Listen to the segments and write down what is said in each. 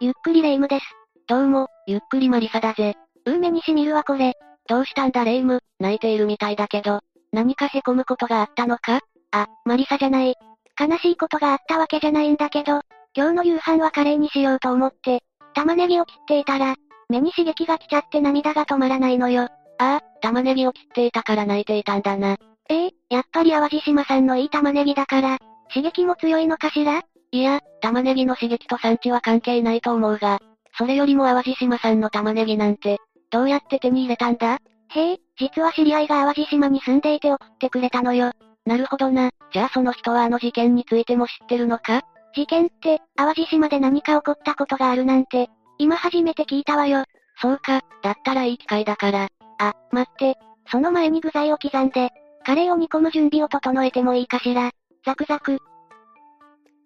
ゆっくりレ夢ムです。どうも、ゆっくりマリサだぜ。うー目にしみるわこれ。どうしたんだレ夢ム、泣いているみたいだけど、何か凹むことがあったのか？あ、マリサじゃない。悲しいことがあったわけじゃないんだけど、今日の夕飯はカレーにしようと思って、玉ねぎを切っていたら、目に刺激が来ちゃって涙が止まらないのよ。ああ、玉ねぎを切っていたから泣いていたんだな。ええやっぱり淡路島さんのいい玉ねぎだから、刺激も強いのかしら？いや、玉ねぎの刺激と産地は関係ないと思うが、それよりも淡路島さんの玉ねぎなんて、どうやって手に入れたんだ？へえ、実は知り合いが淡路島に住んでいて送ってくれたのよ。なるほどな。じゃあその人はあの事件についても知ってるのか？事件って、淡路島で何か起こったことがあるなんて、今初めて聞いたわよ。そうか、だったらいい機会だから。あ、待って。その前に具材を刻んで、カレーを煮込む準備を整えてもいいかしら。ザクザク。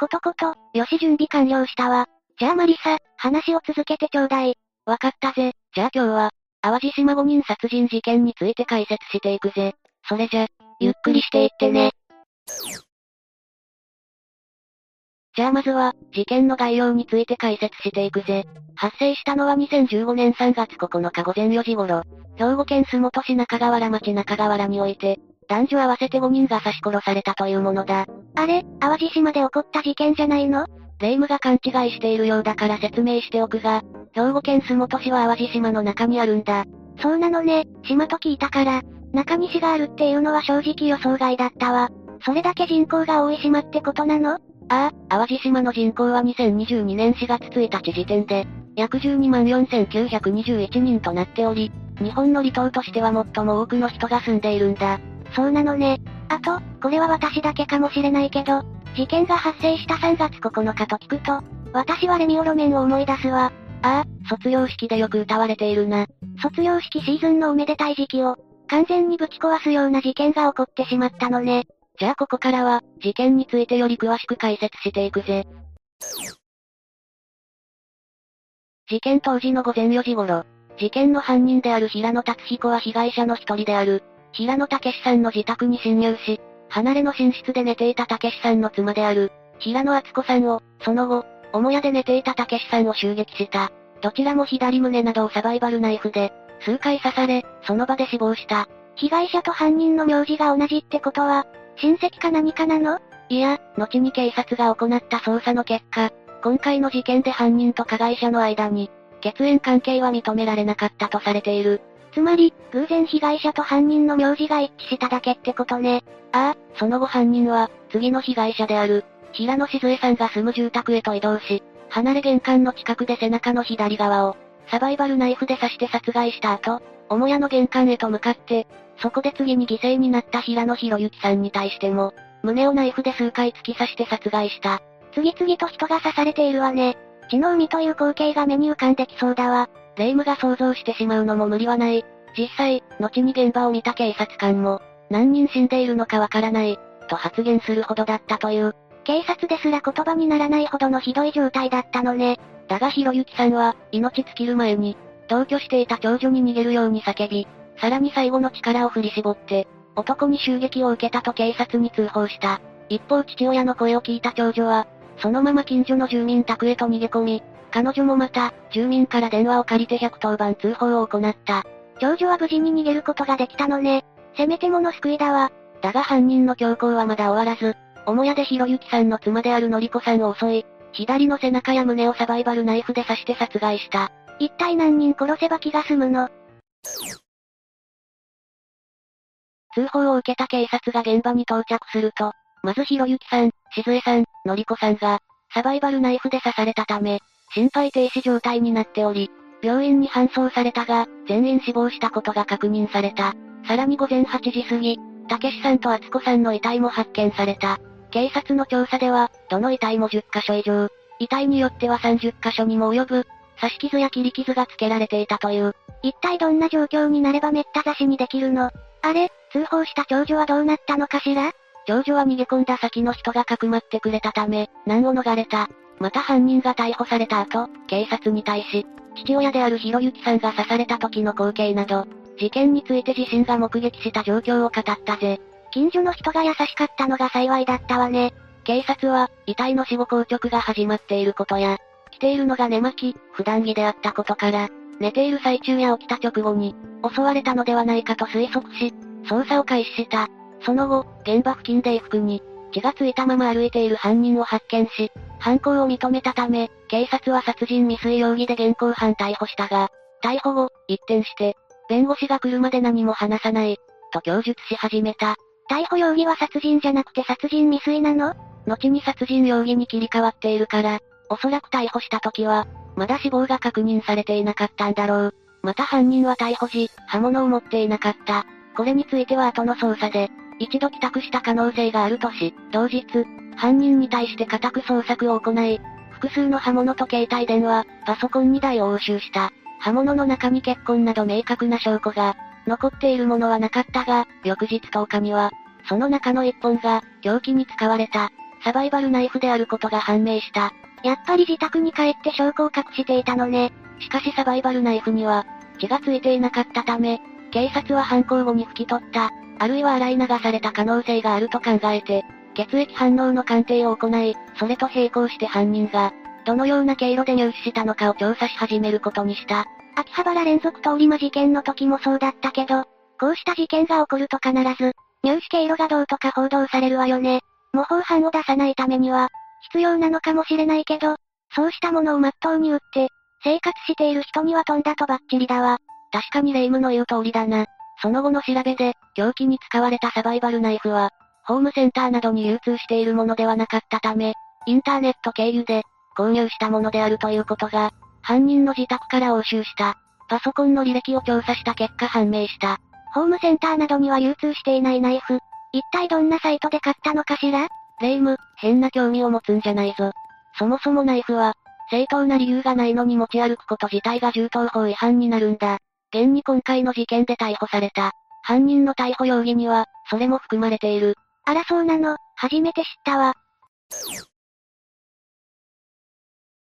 ことこと、よし準備完了したわ。じゃあマリサ、話を続けてちょうだい。わかったぜ。じゃあ今日は、淡路島5人殺人事件について解説していくぜ。それじゃ、ゆっくりしていってね。じゃあまずは、事件の概要について解説していくぜ。発生したのは2015年3月9日午前4時頃、兵庫県洲本市中川原町中川原において、男女合わせて5人が刺し殺されたというものだ。あれ、淡路島で起こった事件じゃないの？霊夢が勘違いしているようだから説明しておくが、兵庫県洲本市は淡路島の中にあるんだ。そうなのね、島と聞いたから、中西があるっていうのは正直予想外だったわ。それだけ人口が多い島ってことなの？ああ、淡路島の人口は2022年4月1日時点で、約12万4921人となっており、日本の離島としては最も多くの人が住んでいるんだ。そうなのね。あと、これは私だけかもしれないけど、事件が発生した3月9日と聞くと、私はレミオロメンを思い出すわ。ああ、卒業式でよく歌われているな。卒業式シーズンのおめでたい時期を、完全にぶち壊すような事件が起こってしまったのね。じゃあここからは、事件についてより詳しく解説していくぜ。事件当時の午前4時頃、事件の犯人である平野達彦は被害者の一人である、平野武さんの自宅に侵入し、離れの寝室で寝ていた武さんの妻である、平野敦子さんを、その後、母屋で寝ていた武さんを襲撃した。どちらも左胸などをサバイバルナイフで、数回刺され、その場で死亡した。被害者と犯人の名字が同じってことは、親戚か何かなの？いや、後に警察が行った捜査の結果、今回の事件で犯人と加害者の間に、血縁関係は認められなかったとされている。つまり、偶然被害者と犯人の名字が一致しただけってことね。ああ、その後犯人は、次の被害者である、平野静江さんが住む住宅へと移動し、離れ玄関の近くで背中の左側を、サバイバルナイフで刺して殺害した後、母屋の玄関へと向かって、そこで次に犠牲になった平野博之さんに対しても、胸をナイフで数回突き刺して殺害した。次々と人が刺されているわね。血の海という光景が目に浮かんできそうだわ。霊夢が想像してしまうのも無理はない。実際、後に現場を見た警察官も、何人死んでいるのかわからない、と発言するほどだったという。警察ですら言葉にならないほどのひどい状態だったのね。だがひろゆきさんは、命尽きる前に、同居していた長女に逃げるように叫び、さらに最後の力を振り絞って、男に襲撃を受けたと警察に通報した。一方父親の声を聞いた長女は、そのまま近所の住民宅へと逃げ込み、彼女もまた、住民から電話を借りて110番通報を行った。長女は無事に逃げることができたのね。せめてもの救いだわ。だが犯人の強行はまだ終わらず、母屋でひろゆきさんの妻であるのりこさんを襲い、左の背中や胸をサバイバルナイフで刺して殺害した。一体何人殺せば気が済むの？通報を受けた警察が現場に到着すると、まずひろゆきさん、しずえさん、のりこさんが、サバイバルナイフで刺されたため、心肺停止状態になっており、病院に搬送されたが、全員死亡したことが確認された。さらに午前8時過ぎ、たけしさんと敦子さんの遺体も発見された。警察の調査では、どの遺体も10箇所以上、遺体によっては30箇所にも及ぶ、刺し傷や切り傷がつけられていたという。一体どんな状況になればめった刺しにできるの？あれ、通報した長女はどうなったのかしら？長女は逃げ込んだ先の人がかくまってくれたため、難を逃れた。また犯人が逮捕された後、警察に対し、父親であるひろゆきさんが刺された時の光景など、事件について自身が目撃した状況を語ったぜ。近所の人が優しかったのが幸いだったわね。警察は、遺体の死後硬直が始まっていることや、着ているのが寝巻き、普段着であったことから、寝ている最中や起きた直後に、襲われたのではないかと推測し、捜査を開始した。その後、現場付近で衣服に、血がついたまま歩いている犯人を発見し、犯行を認めたため、警察は殺人未遂容疑で現行犯逮捕したが、逮捕後、一転して、弁護士が来るまで何も話さない、と供述し始めた。逮捕容疑は殺人じゃなくて殺人未遂なの？後に殺人容疑に切り替わっているから、おそらく逮捕した時は、まだ死亡が確認されていなかったんだろう。また犯人は逮捕時、刃物を持っていなかった。これについては後の捜査で、一度帰宅した可能性があるとし、同日、犯人に対して家宅捜索を行い、複数の刃物と携帯電話、パソコン2台を押収した。刃物の中に血痕など明確な証拠が、残っているものはなかったが、翌日10日には、その中の1本が、凶器に使われた、サバイバルナイフであることが判明した。やっぱり自宅に帰って証拠を隠していたのね。しかしサバイバルナイフには、血がついていなかったため、警察は犯行後に拭き取った、あるいは洗い流された可能性があると考えて、血液反応の鑑定を行い、それと並行して犯人が、どのような経路で入手したのかを調査し始めることにした。秋葉原連続通り魔事件の時もそうだったけど、こうした事件が起こると必ず、入手経路がどうとか報道されるわよね。模倣犯を出さないためには、必要なのかもしれないけど、そうしたものを真っ当に売って、生活している人には飛んだとばっちりだわ。確かに霊夢の言う通りだな。その後の調べで、凶器に使われたサバイバルナイフは、ホームセンターなどに流通しているものではなかったため、インターネット経由で、購入したものであるということが、犯人の自宅から押収した。パソコンの履歴を調査した結果判明した。ホームセンターなどには流通していないナイフ。一体どんなサイトで買ったのかしら？レイム、変な興味を持つんじゃないぞ。そもそもナイフは、正当な理由がないのに持ち歩くこと自体が銃刀法違反になるんだ。現に今回の事件で逮捕された。犯人の逮捕容疑には、それも含まれている。あらそうなの、初めて知ったわ。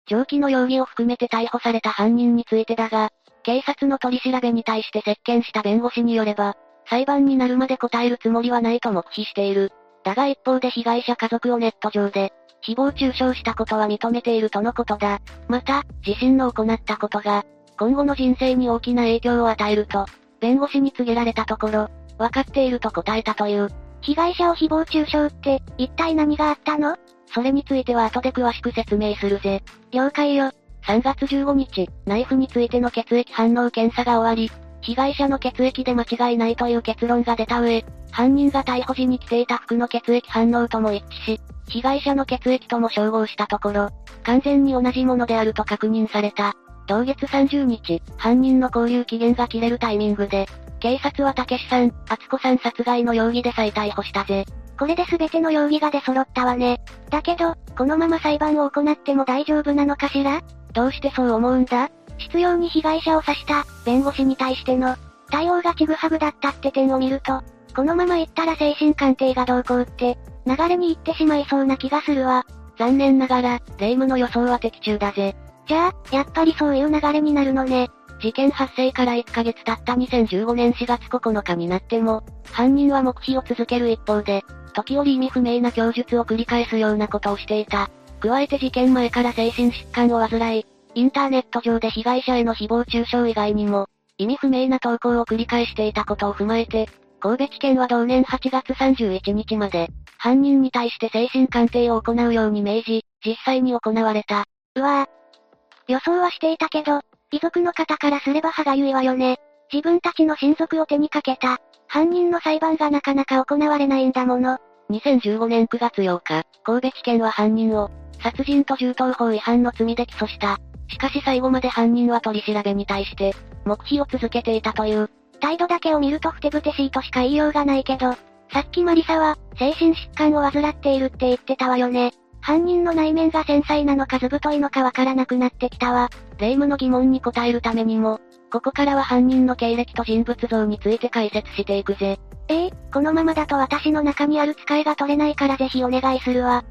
長期の容疑を含めて逮捕された犯人についてだが、警察の取り調べに対して接見した弁護士によれば、裁判になるまで答えるつもりはないと黙秘している。だが一方で被害者家族をネット上で、誹謗中傷したことは認めているとのことだ。また、自身の行ったことが、今後の人生に大きな影響を与えると、弁護士に告げられたところ、分かっていると答えたという。被害者を誹謗中傷って、一体何があったの？それについては後で詳しく説明するぜ。了解よ。3月15日、ナイフについての血液反応検査が終わり、被害者の血液で間違いないという結論が出た上、犯人が逮捕時に着ていた服の血液反応とも一致し、被害者の血液とも照合したところ、完全に同じものであると確認された。同月30日、犯人の交流期限が切れるタイミングで、警察は竹志さん、厚子さん殺害の容疑で再逮捕したぜ。これで全ての容疑が出揃ったわね。だけど、このまま裁判を行っても大丈夫なのかしら？どうしてそう思うんだ？執拗に被害者を刺した、弁護士に対しての、対応がちぐはぐだったって点を見ると、このまま行ったら精神鑑定がどうこうって、流れに行ってしまいそうな気がするわ。残念ながら、霊夢の予想は的中だぜ。じゃあ、やっぱりそういう流れになるのね。事件発生から1ヶ月経った2015年4月9日になっても、犯人は黙秘を続ける一方で、時折意味不明な供述を繰り返すようなことをしていた。加えて事件前から精神疾患を患い、インターネット上で被害者への誹謗中傷以外にも、意味不明な投稿を繰り返していたことを踏まえて、神戸地検は同年8月31日まで、犯人に対して精神鑑定を行うように命じ、実際に行われた。うわぁ。予想はしていたけど、遺族の方からすれば歯がゆいわよね。自分たちの親族を手にかけた、犯人の裁判がなかなか行われないんだもの。2015年9月8日、神戸地検は犯人を、殺人と銃刀法違反の罪で起訴した。しかし最後まで犯人は取り調べに対して、黙秘を続けていたという。態度だけを見るとふてぶてしいとしか言いようがないけど、さっきマリサは、精神疾患を患っているって言ってたわよね。犯人の内面が繊細なのかずぶといのかわからなくなってきたわ。霊夢の疑問に答えるためにも、ここからは犯人の経歴と人物像について解説していくぜ。ええー、このままだと私の中にある使いが取れないからぜひお願いするわ。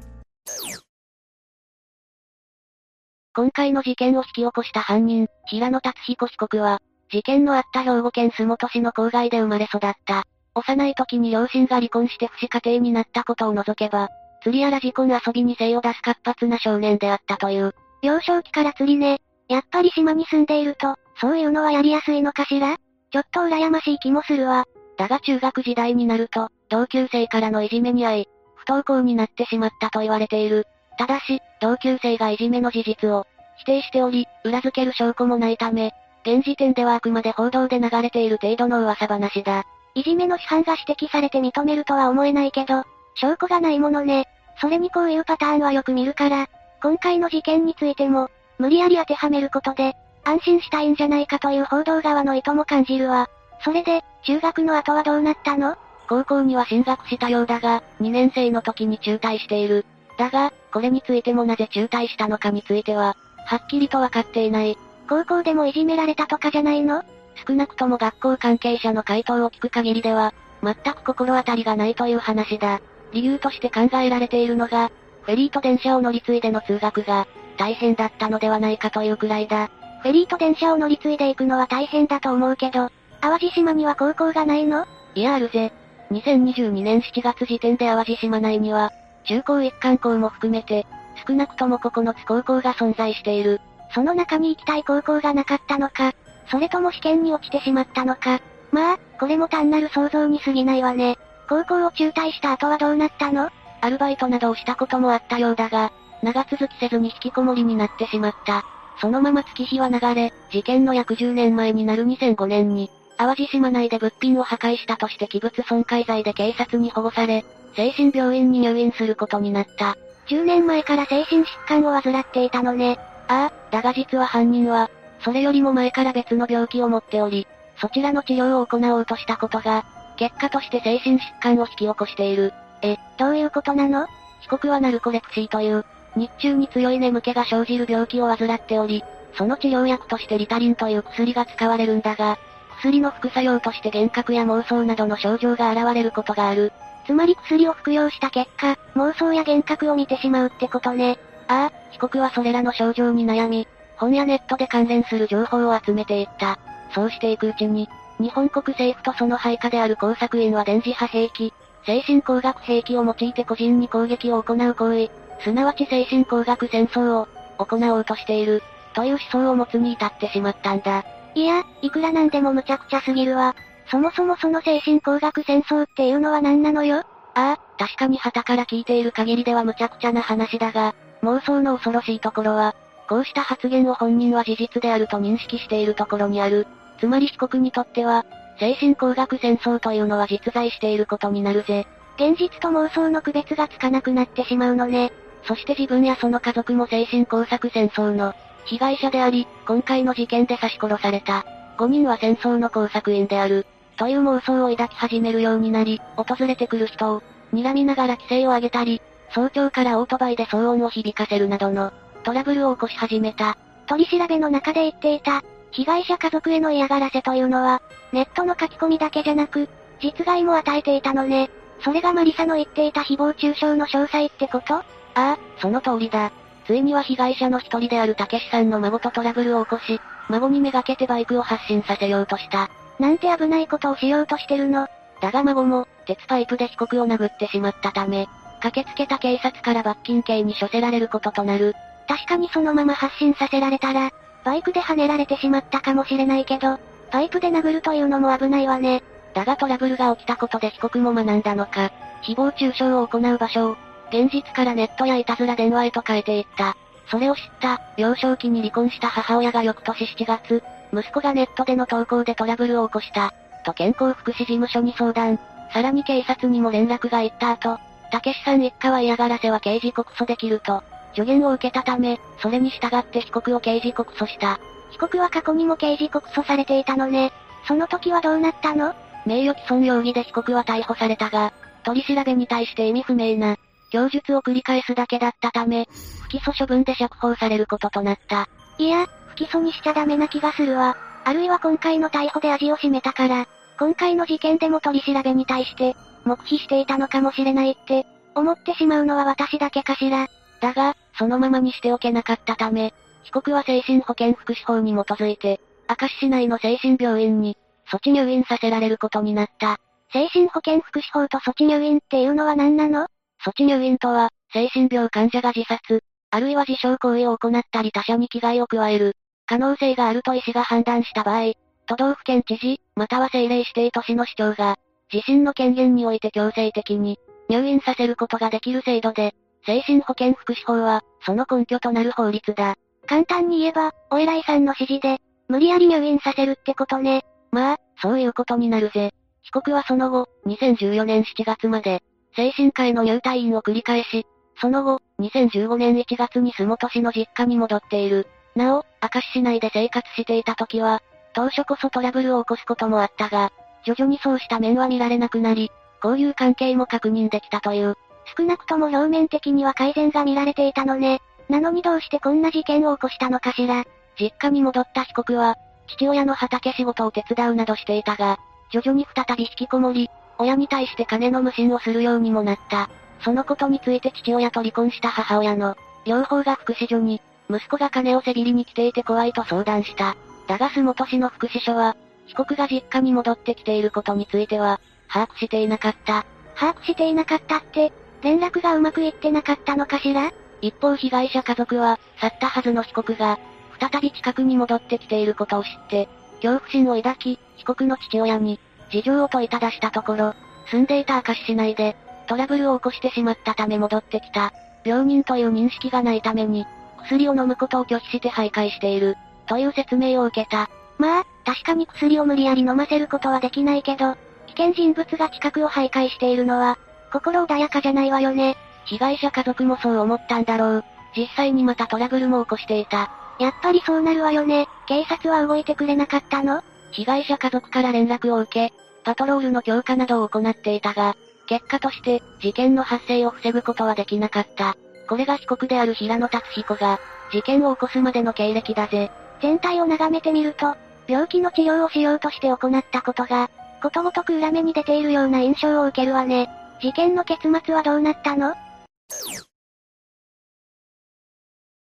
今回の事件を引き起こした犯人、平野達彦被告は、事件のあった兵庫県洲本市の郊外で生まれ育った。幼い時に両親が離婚して不死家庭になったことを除けば、釣りやら事故遊びに精を出す活発な少年であったという。幼少期から釣りね。やっぱり島に住んでいると、そういうのはやりやすいのかしら？ちょっと羨ましい気もするわ。だが中学時代になると、同級生からのいじめに遭い、不登校になってしまったと言われている。ただし、同級生がいじめの事実を否定しており、裏付ける証拠もないため、現時点ではあくまで報道で流れている程度の噂話だ。いじめの批判が指摘されて認めるとは思えないけど、証拠がないものね。それにこういうパターンはよく見るから、今回の事件についても、無理やり当てはめることで、安心したいんじゃないかという報道側の意図も感じるわ。それで、中学の後はどうなったの？高校には進学したようだが、2年生の時に中退している。だが、これについてもなぜ中退したのかについては、はっきりとわかっていない。高校でもいじめられたとかじゃないの？少なくとも学校関係者の回答を聞く限りでは、全く心当たりがないという話だ。理由として考えられているのが、フェリーと電車を乗り継いでの通学が、大変だったのではないかというくらいだ。フェリーと電車を乗り継いでいくのは大変だと思うけど、淡路島には高校がないの？いやあるぜ。2022年7月時点で淡路島内には、中高一貫校も含めて、少なくとも9つ高校が存在している。その中に行きたい高校がなかったのか、それとも試験に落ちてしまったのか。まあ、これも単なる想像に過ぎないわね。高校を中退した後はどうなったの？アルバイトなどをしたこともあったようだが、長続きせずに引きこもりになってしまった。そのまま月日は流れ、事件の約10年前になる2005年に、淡路島内で物品を破壊したとして器物損壊罪で警察に保護され、精神病院に入院することになった。10年前から精神疾患を患っていたのね。ああ、だが実は犯人は、それよりも前から別の病気を持っており、そちらの治療を行おうとしたことが、結果として精神疾患を引き起こしている。え、どういうことなの？被告はナルコレプシーという、日中に強い眠気が生じる病気を患っており、その治療薬としてリタリンという薬が使われるんだが、薬の副作用として幻覚や妄想などの症状が現れることがある。つまり薬を服用した結果、妄想や幻覚を見てしまうってことね。ああ、被告はそれらの症状に悩み、本やネットで関連する情報を集めていった。そうしていくうちに、日本国政府とその配下である工作員は電磁波兵器、精神工学兵器を用いて個人に攻撃を行う行為、すなわち精神工学戦争を行おうとしている、という思想を持つに至ってしまったんだ。いや、いくらなんでも無茶苦茶すぎるわ。そもそもその精神工学戦争っていうのは何なのよ？ああ、確かに旗から聞いている限りでは無茶苦茶な話だが、妄想の恐ろしいところは、こうした発言を本人は事実であると認識しているところにある。つまり被告にとっては、精神工学戦争というのは実在していることになるぜ。現実と妄想の区別がつかなくなってしまうのね。そして自分やその家族も精神工作戦争の被害者であり、今回の事件で刺し殺された。5人は戦争の工作員である。という妄想を抱き始めるようになり、訪れてくる人を、睨みながら規制を上げたり、早朝からオートバイで騒音を響かせるなどの、トラブルを起こし始めた。取り調べの中で言っていた、被害者家族への嫌がらせというのは、ネットの書き込みだけじゃなく、実害も与えていたのね。それがマリサの言っていた誹謗中傷の詳細ってこと？ああ、その通りだ。ついには被害者の一人であるたけしさんの孫とトラブルを起こし、孫にめがけてバイクを発進させようとした。なんて危ないことをしようとしてるの？だが孫も、鉄パイプで被告を殴ってしまったため、駆けつけた警察から罰金刑に処せられることとなる。確かにそのまま発進させられたら、バイクで跳ねられてしまったかもしれないけど、パイプで殴るというのも危ないわね。だがトラブルが起きたことで被告も学んだのか、誹謗中傷を行う場所を、現実からネットやいたずら電話へと変えていった。それを知った、幼少期に離婚した母親が翌年7月、息子がネットでの投稿でトラブルを起こした、と健康福祉事務所に相談。さらに警察にも連絡が行った後、たけしさん一家は嫌がらせは刑事告訴できると、助言を受けたため、それに従って被告を刑事告訴した。被告は過去にも刑事告訴されていたのね。その時はどうなったの？名誉毀損容疑で被告は逮捕されたが、取り調べに対して意味不明な、供述を繰り返すだけだったため、不起訴処分で釈放されることとなった。いや、不起訴にしちゃダメな気がするわ。あるいは今回の逮捕で味を占めたから、今回の事件でも取り調べに対して、黙秘していたのかもしれないって、思ってしまうのは私だけかしら。だが、そのままにしておけなかったため、被告は精神保健福祉法に基づいて、明石市内の精神病院に、措置入院させられることになった。精神保健福祉法と措置入院っていうのは何なの？措置入院とは、精神病患者が自殺、あるいは自傷行為を行ったり他者に危害を加える、可能性があると医師が判断した場合、都道府県知事、または政令指定都市の市長が、自身の権限において強制的に、入院させることができる制度で、精神保健福祉法は、その根拠となる法律だ。簡単に言えば、お偉いさんの指示で、無理やり入院させるってことね。まあ、そういうことになるぜ。被告はその後、2014年7月まで、精神科への入退院を繰り返し、その後、2015年1月に洲本市の実家に戻っている。なお、明石市内で生活していた時は、当初こそトラブルを起こすこともあったが、徐々にそうした面は見られなくなり、交友関係も確認できたという。少なくとも表面的には改善が見られていたのね。なのにどうしてこんな事件を起こしたのかしら。実家に戻った被告は、父親の畑仕事を手伝うなどしていたが、徐々に再び引きこもり、親に対して金の無心をするようにもなった。そのことについて父親と離婚した母親の、両方が福祉所に、息子が金をせびりに来ていて怖いと相談した。だが洲本市の福祉所は、被告が実家に戻ってきていることについては、把握していなかった。把握していなかったって、連絡がうまくいってなかったのかしら？一方被害者家族は、去ったはずの被告が、再び近くに戻ってきていることを知って、恐怖心を抱き、被告の父親に、事情を問いただしたところ、住んでいた明石市内で、トラブルを起こしてしまったため戻ってきた。病人という認識がないために、薬を飲むことを拒否して徘徊している、という説明を受けた。まあ、確かに薬を無理やり飲ませることはできないけど、危険人物が近くを徘徊しているのは、心穏やかじゃないわよね。被害者家族もそう思ったんだろう。実際にまたトラブルも起こしていた。やっぱりそうなるわよね。警察は動いてくれなかったの？被害者家族から連絡を受け、パトロールの強化などを行っていたが、結果として、事件の発生を防ぐことはできなかった。これが被告である平野達彦が、事件を起こすまでの経歴だぜ。全体を眺めてみると、病気の治療をしようとして行ったことが、ことごとく裏目に出ているような印象を受けるわね。事件の結末はどうなったの？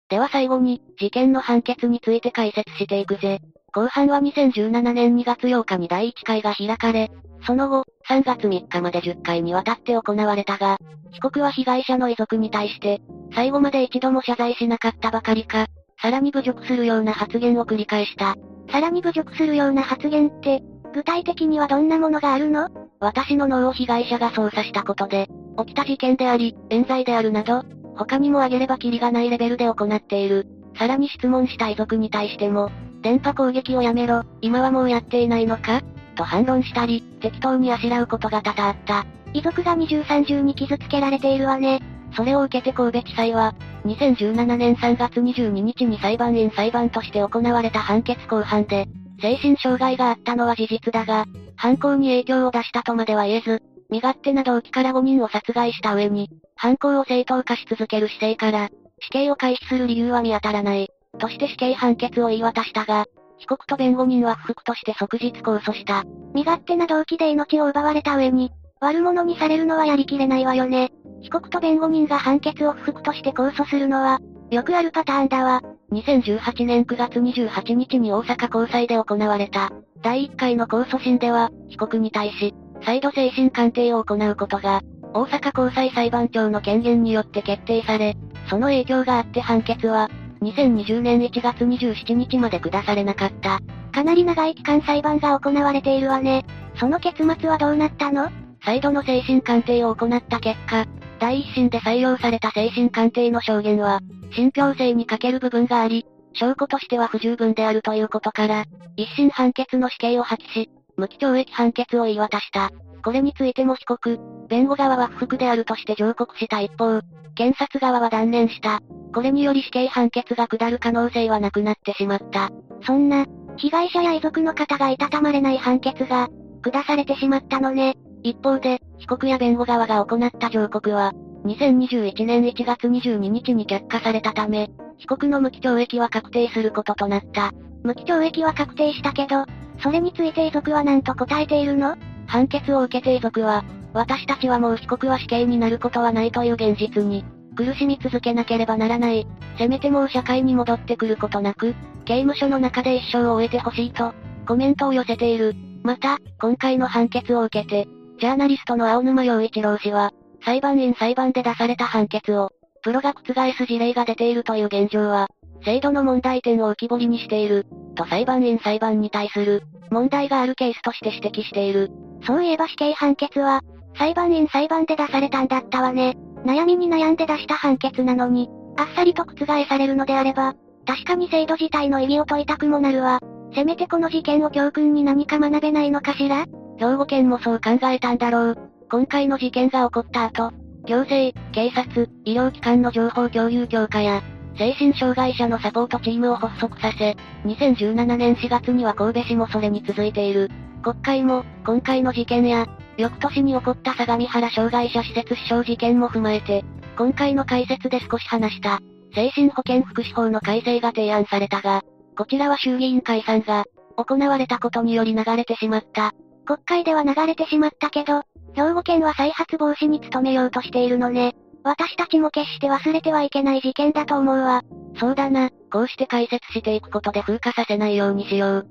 では最後に、事件の判決について解説していくぜ。後半は2017年2月8日に第1回が開かれ、その後、3月3日まで10回にわたって行われたが、被告は被害者の遺族に対して、最後まで一度も謝罪しなかったばかりか、さらに侮辱するような発言を繰り返した。さらに侮辱するような発言って、具体的にはどんなものがあるの？私の脳を被害者が操作したことで、起きた事件であり、冤罪であるなど、他にも挙げればキリがないレベルで行っている。さらに質問した遺族に対しても、電波攻撃をやめろ、今はもうやっていないのか？と反論したり、適当にあしらうことが多々あった。遺族が二重三重に傷つけられているわね。それを受けて神戸地裁は、2017年3月22日に裁判員裁判として行われた判決公判で、精神障害があったのは事実だが、犯行に影響を出したとまでは言えず、身勝手な動機から5人を殺害した上に、犯行を正当化し続ける姿勢から、死刑を回避する理由は見当たらない。として死刑判決を言い渡したが、被告と弁護人は不服として即日控訴した。身勝手な動機で命を奪われた上に、悪者にされるのはやりきれないわよね。被告と弁護人が判決を不服として控訴するのは、よくあるパターンだわ。2018年9月28日に大阪高裁で行われた、第1回の控訴審では、被告に対し、再度精神鑑定を行うことが、大阪高裁裁判長の権限によって決定され、その影響があって判決は、2020年1月27日まで下されなかった。かなり長い期間裁判が行われているわね。その結末はどうなったの？再度の精神鑑定を行った結果、第一審で採用された精神鑑定の証言は、信憑性に欠ける部分があり、証拠としては不十分であるということから、一審判決の死刑を破棄し、無期懲役判決を言い渡した。これについても被告、弁護側は不服であるとして上告した一方、検察側は断念した。これにより死刑判決が下る可能性はなくなってしまった。そんな、被害者や遺族の方がいたたまれない判決が、下されてしまったのね。一方で、被告や弁護側が行った上告は、2021年1月22日に却下されたため、被告の無期懲役は確定することとなった。無期懲役は確定したけど、それについて遺族は何と答えているの？判決を受けて遺族は、私たちはもう被告は死刑になることはないという現実に、苦しみ続けなければならない。せめてもう社会に戻ってくることなく、刑務所の中で一生を終えてほしいと、コメントを寄せている。また、今回の判決を受けて、ジャーナリストの青沼洋一郎氏は、裁判員裁判で出された判決を、プロが覆す事例が出ているという現状は、制度の問題点を浮き彫りにしている、と裁判員裁判に対する、問題があるケースとして指摘している。そういえば死刑判決は、裁判員裁判で出されたんだったわね。悩みに悩んで出した判決なのに、あっさりと覆されるのであれば、確かに制度自体の意義を問いたくもなるわ。せめてこの事件を教訓に何か学べないのかしら？兵庫県もそう考えたんだろう。今回の事件が起こった後、行政、警察、医療機関の情報共有強化や、精神障害者のサポートチームを発足させ、2017年4月には神戸市もそれに続いている。国会も、今回の事件や、翌年に起こった相模原障害者施設死傷事件も踏まえて、今回の解説で少し話した、精神保健福祉法の改正が提案されたが、こちらは衆議院解散が、行われたことにより流れてしまった。国会では流れてしまったけど、兵庫県は再発防止に努めようとしているのね。私たちも決して忘れてはいけない事件だと思うわ。そうだな、こうして解説していくことで風化させないようにしよう。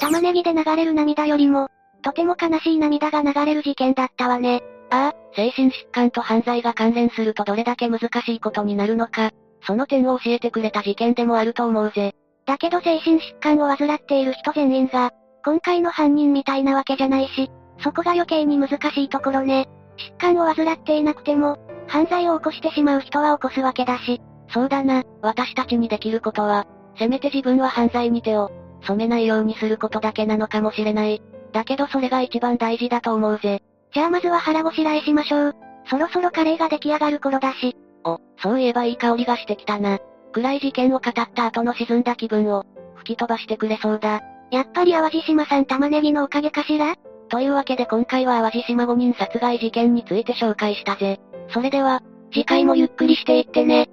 玉ねぎで流れる涙よりも、とても悲しい涙が流れる事件だったわね。ああ、精神疾患と犯罪が関連するとどれだけ難しいことになるのか、その点を教えてくれた事件でもあると思うぜ。だけど精神疾患を患っている人全員が、今回の犯人みたいなわけじゃないし、そこが余計に難しいところね。疾患を患っていなくても、犯罪を起こしてしまう人は起こすわけだし。そうだな、私たちにできることは、せめて自分は犯罪に手を染めないようにすることだけなのかもしれない。だけどそれが一番大事だと思うぜ。じゃあまずは腹ごしらえしましょう。そろそろカレーが出来上がる頃だし。お、そういえばいい香りがしてきたな。暗い事件を語った後の沈んだ気分を、吹き飛ばしてくれそうだ。やっぱり淡路島さん玉ねぎのおかげかしら？というわけで今回は淡路島5人殺害事件について紹介したぜ。それでは、次回もゆっくりしていってね。